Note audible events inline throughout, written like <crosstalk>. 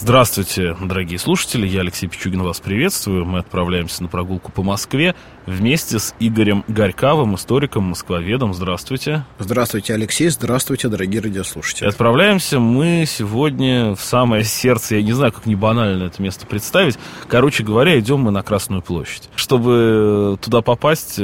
Здравствуйте, дорогие слушатели, я Алексей Пичугин вас приветствую. Мы отправляемся на прогулку по Москве вместе с Игорем Горьковым, историком, москвоведом. Здравствуйте. Здравствуйте, Алексей, здравствуйте, дорогие радиослушатели. И отправляемся мы сегодня в самое сердце, я не знаю, как не банально это место представить. Короче говоря, идем мы на Красную площадь. Чтобы туда попасть,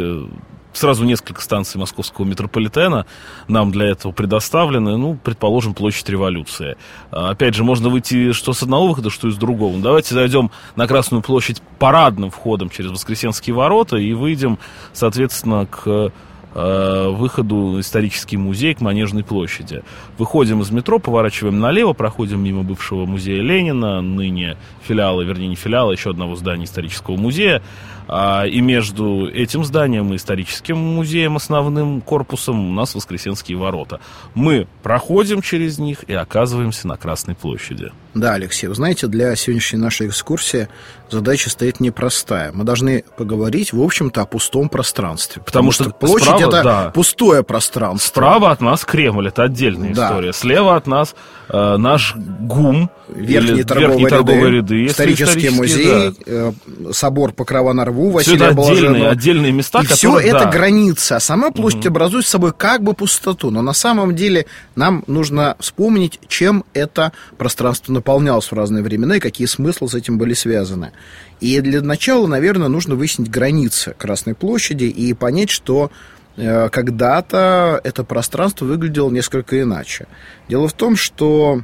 сразу несколько станций московского метрополитена нам для этого предоставлены. Ну, предположим, площадь революции. А, опять же, можно выйти что с одного выхода, что из другого. Давайте зайдем на Красную площадь парадным входом через Воскресенские ворота и выйдем, соответственно, к э, выходу исторический музей к Манежной площади. Выходим из метро, поворачиваем налево, проходим мимо бывшего музея Ленина, ныне филиала, вернее не филиала, еще одного здания исторического музея. А, и между этим зданием и историческим музеем, основным корпусом, у нас Воскресенские ворота. Мы проходим через них и оказываемся на Красной площади. Да, Алексей, вы знаете, для сегодняшней нашей экскурсии задача стоит непростая. Мы должны поговорить, в общем-то, о пустом пространстве. Потому, потому что, что площадь справа, это да. пустое пространство. Справа от нас Кремль, это отдельная да. история. Слева от нас э, наш ГУМ, верхние торговые, верхние торговые ряды, ряды исторический музей, да. э, собор Покрова на Рву, Василия Все это отдельные, отдельные места, и которые, все да. это граница, а сама площадь угу. образует собой как бы пустоту. Но на самом деле нам нужно вспомнить, чем это пространство наполнялось в разные времена и какие смыслы с этим были связаны. И для начала, наверное, нужно выяснить границы Красной площади и понять, что когда-то это пространство выглядело несколько иначе. Дело в том, что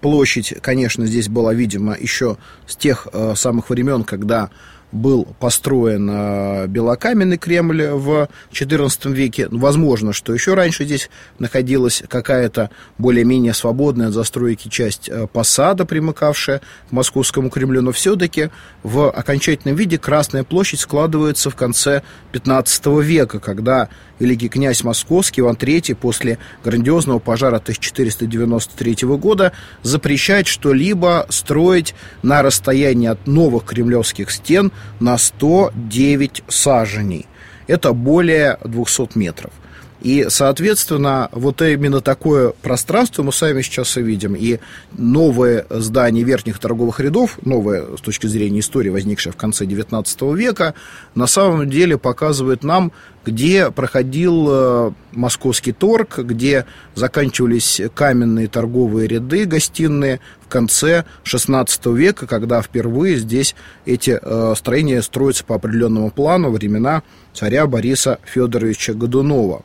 площадь, конечно, здесь была, видимо, еще с тех э, самых времен, когда был построен э, белокаменный Кремль в XIV веке. Возможно, что еще раньше здесь находилась какая-то более-менее свободная от застройки часть э, посада, примыкавшая к Московскому Кремлю, но все-таки в окончательном виде Красная площадь складывается в конце XV века, когда великий князь Московский Иван III после грандиозного пожара 1493 года запрещает что-либо строить на расстоянии от новых кремлевских стен на 109 саженей. Это более 200 метров. И, соответственно, вот именно такое пространство мы сами сейчас и видим. И новое здание верхних торговых рядов, новое с точки зрения истории, возникшее в конце XIX века, на самом деле показывает нам, где проходил э, московский торг, где заканчивались каменные торговые ряды гостиные в конце XVI века, когда впервые здесь эти э, строения строятся по определенному плану времена царя Бориса Федоровича Годунова.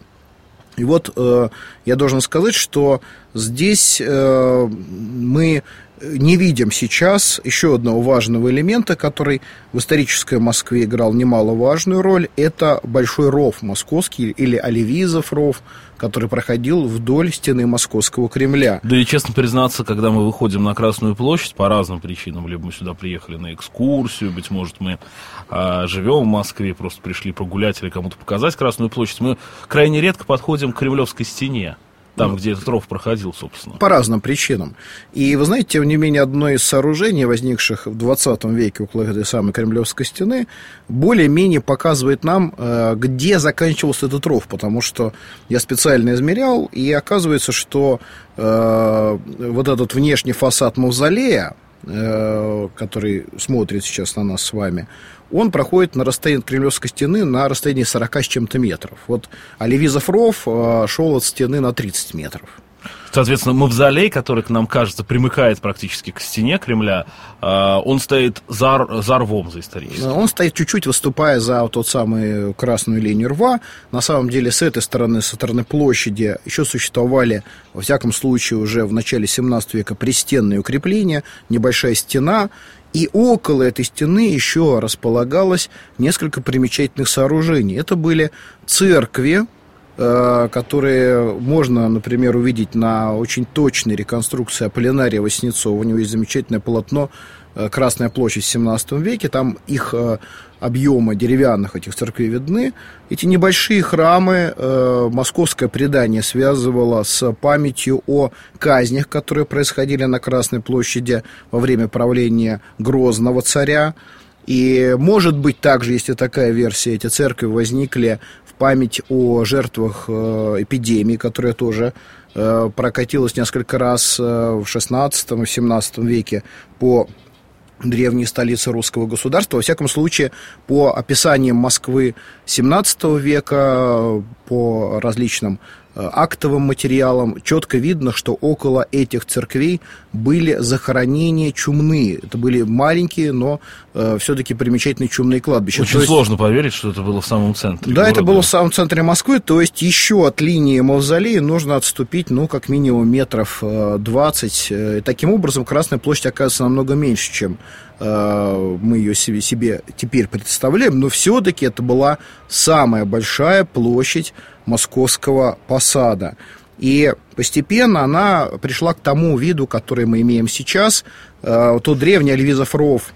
И вот э, я должен сказать, что здесь э, мы не видим сейчас еще одного важного элемента, который в исторической Москве играл немаловажную роль. Это большой ров московский или Оливизов ров, который проходил вдоль стены Московского Кремля. Да и честно признаться, когда мы выходим на Красную площадь по разным причинам, либо мы сюда приехали на экскурсию, быть может, мы а, живем в Москве, просто пришли прогулять или кому-то показать Красную площадь, мы крайне редко подходим к Кремлевской стене. Там, ну, где этот ров проходил, собственно. По разным причинам. И вы знаете, тем не менее, одно из сооружений, возникших в 20 веке около этой самой Кремлевской стены, более-менее показывает нам, э, где заканчивался этот ров, потому что я специально измерял, и оказывается, что э, вот этот внешний фасад мавзолея, э, который смотрит сейчас на нас с вами, он проходит на расстоянии Кремлевской стены на расстоянии 40 с чем-то метров. Вот Оливизов ров э, шел от стены на 30 метров. Соответственно, мавзолей, который, к нам кажется, примыкает практически к стене Кремля, э, он стоит за, за рвом, за историческим. Он стоит чуть-чуть, выступая за вот тот самый красную линию рва. На самом деле, с этой стороны, со стороны площади, еще существовали, во всяком случае, уже в начале 17 века пристенные укрепления, небольшая стена, и около этой стены еще располагалось несколько примечательных сооружений. Это были церкви, э, которые можно, например, увидеть на очень точной реконструкции Аполлинария Васнецова. У него есть замечательное полотно Красная площадь в 17 веке, там их э, объемы деревянных этих церквей видны. Эти небольшие храмы э, московское предание связывало с памятью о казнях, которые происходили на Красной площади во время правления Грозного царя. И, может быть, также, если такая версия, эти церкви возникли в память о жертвах э, эпидемии, которая тоже э, прокатилась несколько раз э, в XVI и XVII веке по древней столицы русского государства. Во всяком случае, по описаниям Москвы XVII века, по различным Э, актовым материалам четко видно, что около этих церквей были захоронения чумные. Это были маленькие, но э, все-таки примечательные чумные кладбища. Очень есть, сложно поверить, что это было в самом центре. Да, города. это было в самом центре Москвы, то есть еще от линии мавзолея нужно отступить, ну, как минимум метров 20. Э, таким образом, Красная площадь оказывается намного меньше, чем э, мы ее себе, себе теперь представляем, но все-таки это была самая большая площадь московского посада. И постепенно она пришла к тому виду, который мы имеем сейчас. Э, тот древний Альвизов ров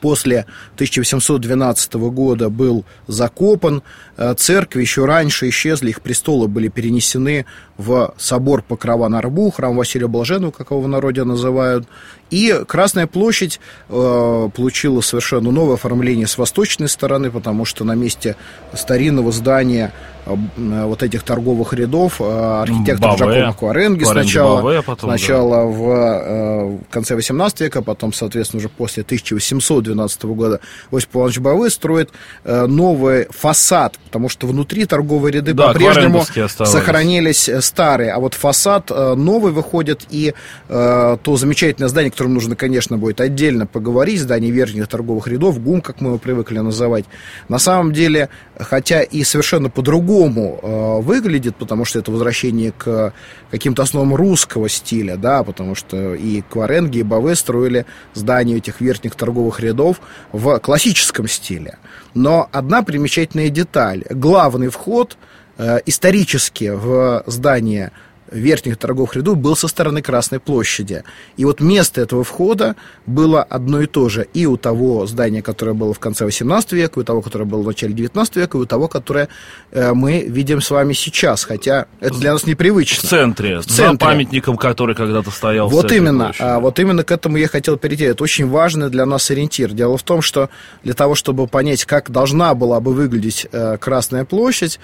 после 1812 года был закопан. Э, церкви еще раньше исчезли, их престолы были перенесены в собор Покрова на Рбу, храм Василия Блаженного, как его в народе называют. И Красная площадь э, получила совершенно новое оформление с восточной стороны, потому что на месте старинного здания вот этих торговых рядов э, архитектор Баве, Джакомо Куаренги сначала, Баве, а потом, сначала да. в э, конце 18 века, потом, соответственно, уже после 1812 года Осип Иванович Баве строит э, новый фасад, потому что внутри торговые ряды да, по-прежнему сохранились старые, а вот фасад э, новый выходит, и э, то замечательное здание, котором нужно, конечно, будет отдельно поговорить, здание верхних торговых рядов, ГУМ, как мы его привыкли называть, на самом деле, хотя и совершенно по-другому э, выглядит, потому что это возвращение к каким-то основам русского стиля, да, потому что и Кваренги, и Баве строили здания этих верхних торговых рядов в классическом стиле. Но одна примечательная деталь. Главный вход э, исторически в здание верхних торговых рядов был со стороны Красной площади. И вот место этого входа было одно и то же и у того здания, которое было в конце 18 века, и у того, которое было в начале 19 века, и у того, которое э, мы видим с вами сейчас, хотя это для нас непривычно. В центре, в центре. за памятником, который когда-то стоял вот именно, а, вот именно к этому я хотел перейти. Это очень важный для нас ориентир. Дело в том, что для того, чтобы понять, как должна была бы выглядеть э, Красная площадь,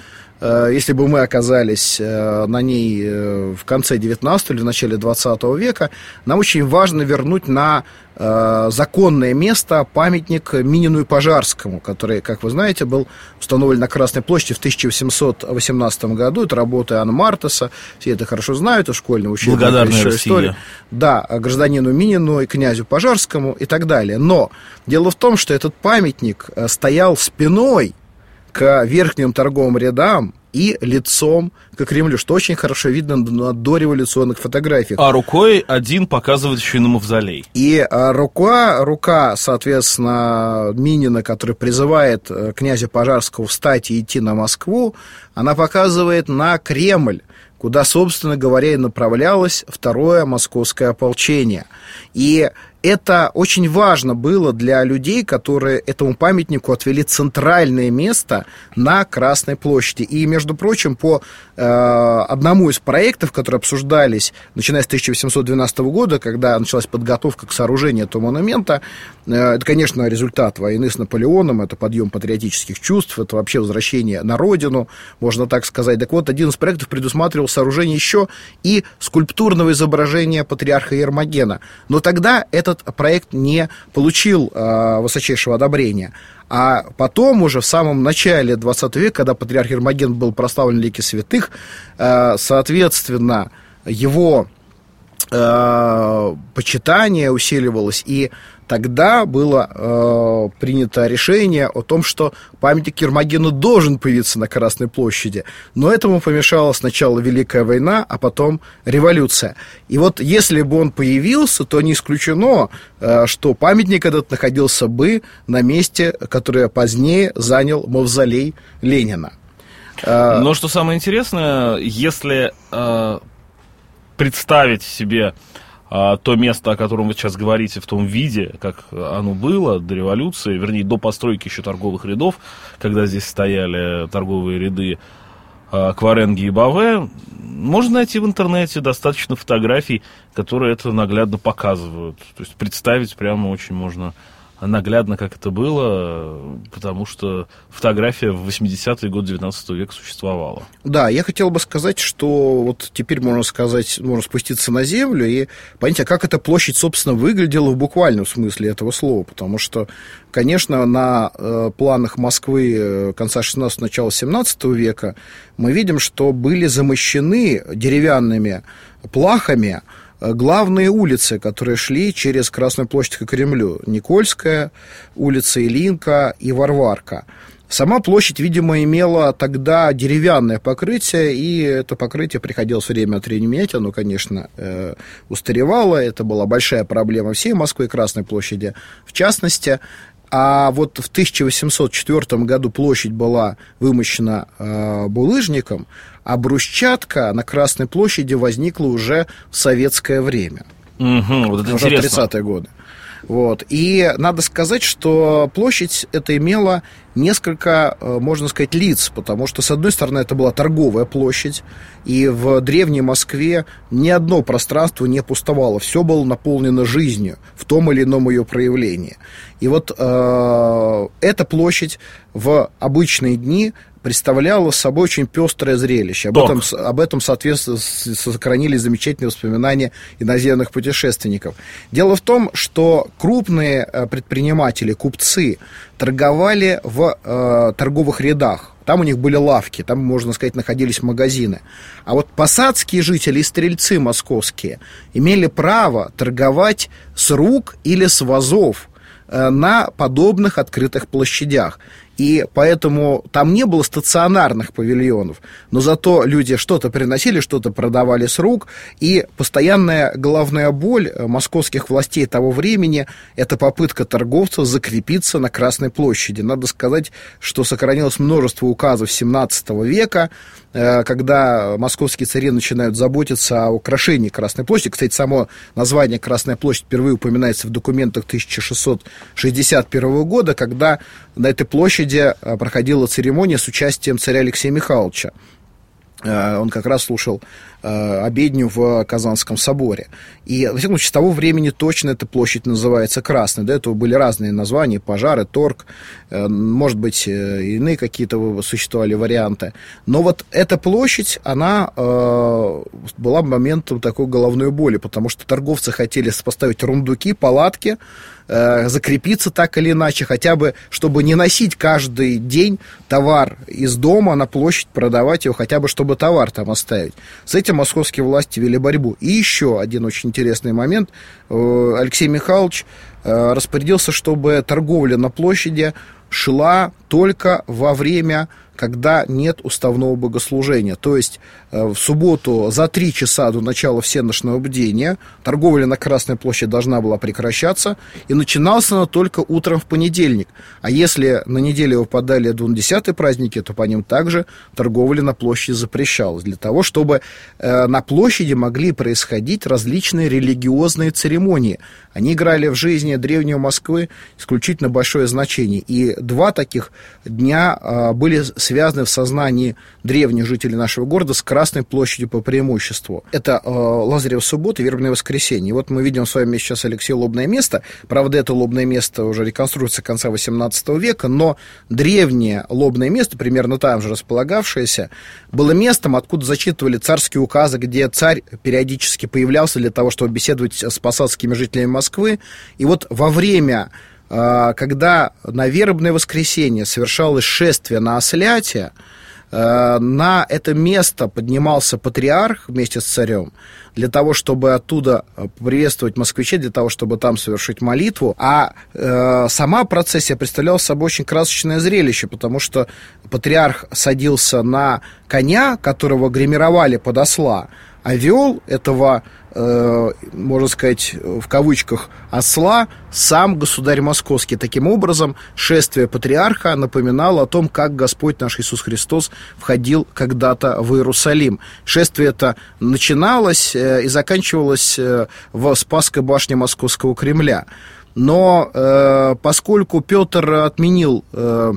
если бы мы оказались э, на ней э, в конце 19 или в начале 20 века, нам очень важно вернуть на законное место памятник Минину и Пожарскому, который, как вы знаете, был установлен на Красной площади в 1818 году. Это работа Иоанна Мартеса, все это хорошо знают, и школьного учения. Благодарная Россия. Да, гражданину Минину и князю Пожарскому и так далее. Но дело в том, что этот памятник стоял спиной к верхним торговым рядам и лицом к Кремлю, что очень хорошо видно на дореволюционных фотографиях. А рукой один показывает еще и на мавзолей. И а, рука, рука, соответственно, Минина, который призывает э, князя Пожарского встать и идти на Москву, она показывает на Кремль куда, собственно говоря, и направлялось второе московское ополчение. И это очень важно было для людей, которые этому памятнику отвели центральное место на Красной площади. И, между прочим, по э, одному из проектов, которые обсуждались, начиная с 1812 года, когда началась подготовка к сооружению этого монумента, э, это, конечно, результат войны с Наполеоном, это подъем патриотических чувств, это вообще возвращение на родину, можно так сказать. Так вот, один из проектов предусматривал сооружение еще и скульптурного изображения патриарха Ермогена. Но тогда это этот проект не получил э, высочайшего одобрения. А потом, уже в самом начале 20 века, когда патриарх Ермоген был прославлен в лике святых, э, соответственно, его э, почитание усиливалось, и тогда было э, принято решение о том, что памятник Ермогену должен появиться на Красной площади. Но этому помешала сначала Великая война, а потом революция. И вот если бы он появился, то не исключено, э, что памятник этот находился бы на месте, которое позднее занял мавзолей Ленина. Э, Но что самое интересное, если э, представить себе а, то место, о котором вы сейчас говорите, в том виде, как оно было до революции, вернее, до постройки еще торговых рядов, когда здесь стояли торговые ряды а, Кваренги и Баве, можно найти в интернете достаточно фотографий, которые это наглядно показывают. То есть представить прямо очень можно наглядно, как это было, потому что фотография в 80-е годы 19 века существовала. Да, я хотел бы сказать, что вот теперь можно сказать, можно спуститься на землю и понять, а как эта площадь, собственно, выглядела в буквальном смысле этого слова, потому что, конечно, на э, планах Москвы э, конца 16 начала 17 века мы видим, что были замощены деревянными плахами, главные улицы, которые шли через Красную площадь к Кремлю. Никольская улица, Илинка и Варварка. Сама площадь, видимо, имела тогда деревянное покрытие, и это покрытие приходилось время от времени менять. Оно, конечно, э, устаревало. Это была большая проблема всей Москвы Красной площади. В частности, а вот в 1804 году площадь была вымощена э, булыжником, а брусчатка на Красной площади возникла уже в советское время. Угу, вот это уже интересно. 30-е годы. Вот. И надо сказать, что площадь это имела несколько, э, можно сказать, лиц, потому что, с одной стороны, это была торговая площадь, и в древней Москве ни одно пространство не пустовало, все было наполнено жизнью в том или ином ее проявлении. И вот э, эта площадь в обычные дни представляло собой очень пестрое зрелище. Об этом, об этом, соответственно, сохранили замечательные воспоминания иноземных путешественников. Дело в том, что крупные э, предприниматели, купцы, торговали в э, торговых рядах. Там у них были лавки, там, можно сказать, находились магазины. А вот посадские жители и стрельцы московские имели право торговать с рук или с вазов э, на подобных открытых площадях. И поэтому там не было стационарных павильонов, но зато люди что-то приносили, что-то продавали с рук, и постоянная головная боль э, московских властей того времени – это попытка торговцев закрепиться на Красной площади. Надо сказать, что сохранилось множество указов 17 века, Э, когда московские цари начинают заботиться о украшении Красной площади. Кстати, само название Красная площадь впервые упоминается в документах 1661 года, когда на этой площади э, проходила церемония с участием царя Алексея Михайловича. Э, он как раз слушал э, обедню в Казанском соборе. И, во всяком случае, с того времени точно эта площадь называется Красной. До этого были разные названия, пожары, торг, может быть, иные какие-то существовали варианты. Но вот эта площадь, она была моментом такой головной боли, потому что торговцы хотели поставить рундуки, палатки, э, закрепиться так или иначе, хотя бы, чтобы не носить каждый день товар из дома на площадь, продавать его, хотя бы, чтобы товар там оставить. С этим московские власти вели борьбу. И еще один очень интересный момент. Э, Алексей Михайлович э, распорядился, чтобы торговля на площади шла только во время когда нет уставного богослужения. То есть э, в субботу за три часа до начала всеночного бдения торговля на Красной площади должна была прекращаться, и начиналась она только утром в понедельник. А если на неделю выпадали двунадесятые праздники, то по ним также торговля на площади запрещалась, для того, чтобы э, на площади могли происходить различные религиозные церемонии. Они играли в жизни древней Москвы исключительно большое значение. И два таких дня э, были связаны в сознании древних жителей нашего города с Красной площадью по преимуществу. Это э, Лазарева суббота и Вербное воскресенье. Вот мы видим с вами сейчас, Алексей, лобное место. Правда, это лобное место уже реконструируется конца XVIII века, но древнее лобное место, примерно там же располагавшееся, было местом, откуда зачитывали царские указы, где царь периодически появлялся для того, чтобы беседовать с посадскими жителями Москвы. И вот во время а, когда на вербное воскресенье совершалось шествие на осляте, а, на это место поднимался патриарх вместе с царем для того, чтобы оттуда приветствовать москвичей, для того, чтобы там совершить молитву. А э, сама процессия представляла собой очень красочное зрелище, потому что патриарх садился на коня, которого гримировали под осла, А вел этого, э, можно сказать, в кавычках, осла сам государь московский. Таким образом, шествие патриарха напоминало о том, как Господь наш Иисус Христос входил когда-то в Иерусалим. Шествие это начиналось э, и заканчивалось э, в Спасской башне Московского Кремля. Но э, поскольку Петр отменил э,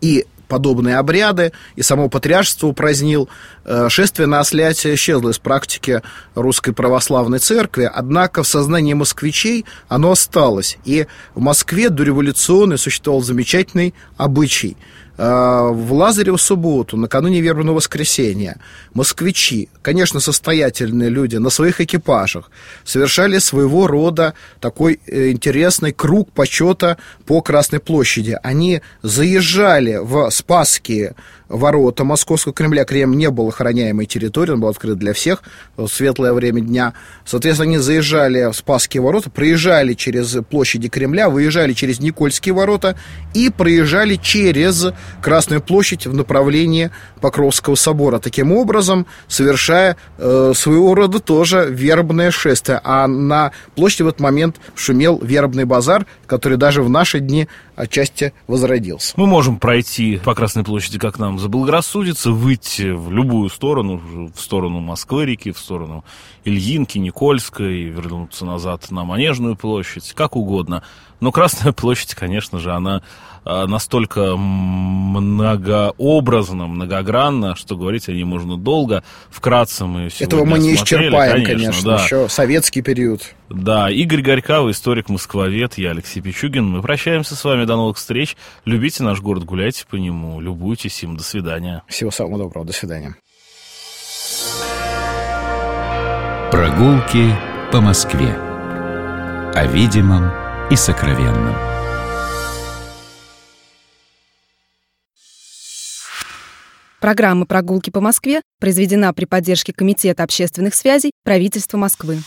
и подобные обряды, и само патриаршество упразднил. Э, шествие на осляте исчезло из практики русской православной церкви, однако в сознании москвичей оно осталось. И в Москве дореволюционный существовал замечательный обычай – в Лазареву субботу, накануне вербного воскресенья, москвичи, конечно, состоятельные люди, на своих экипажах совершали своего рода такой э, интересный круг почета по Красной площади. Они заезжали в Спасские ворота Московского Кремля. Кремль не был охраняемой территорией, он был открыт для всех в светлое время дня. Соответственно, они заезжали в Спасские ворота, проезжали через площади Кремля, выезжали через Никольские ворота и проезжали через Красную площадь в направлении Покровского собора. Таким образом, совершая э, своего рода тоже вербное шествие. А на площади в этот момент шумел вербный базар, который даже в наши дни отчасти возродился. Мы можем пройти по Красной площади, как нам заблагорассудится, выйти в любую сторону, в сторону Москвы-реки, в сторону Ильинки, Никольской, вернуться назад на Манежную площадь, как угодно. Но Красная <laughs> площадь, конечно же, она а, настолько многообразна, многогранна, что говорить о ней можно долго. Вкратце мы сегодня Этого мы не исчерпаем, конечно, конечно да. еще советский период. Да, Игорь Горькав, историк-москвовед, я Алексей Пичугин. Мы прощаемся с вами, до новых встреч. Любите наш город, гуляйте по нему, любуйтесь им. До свидания. Всего самого доброго, до свидания. Прогулки по Москве. О видимом и сокровенном. Программа «Прогулки по Москве» произведена при поддержке Комитета общественных связей правительства Москвы.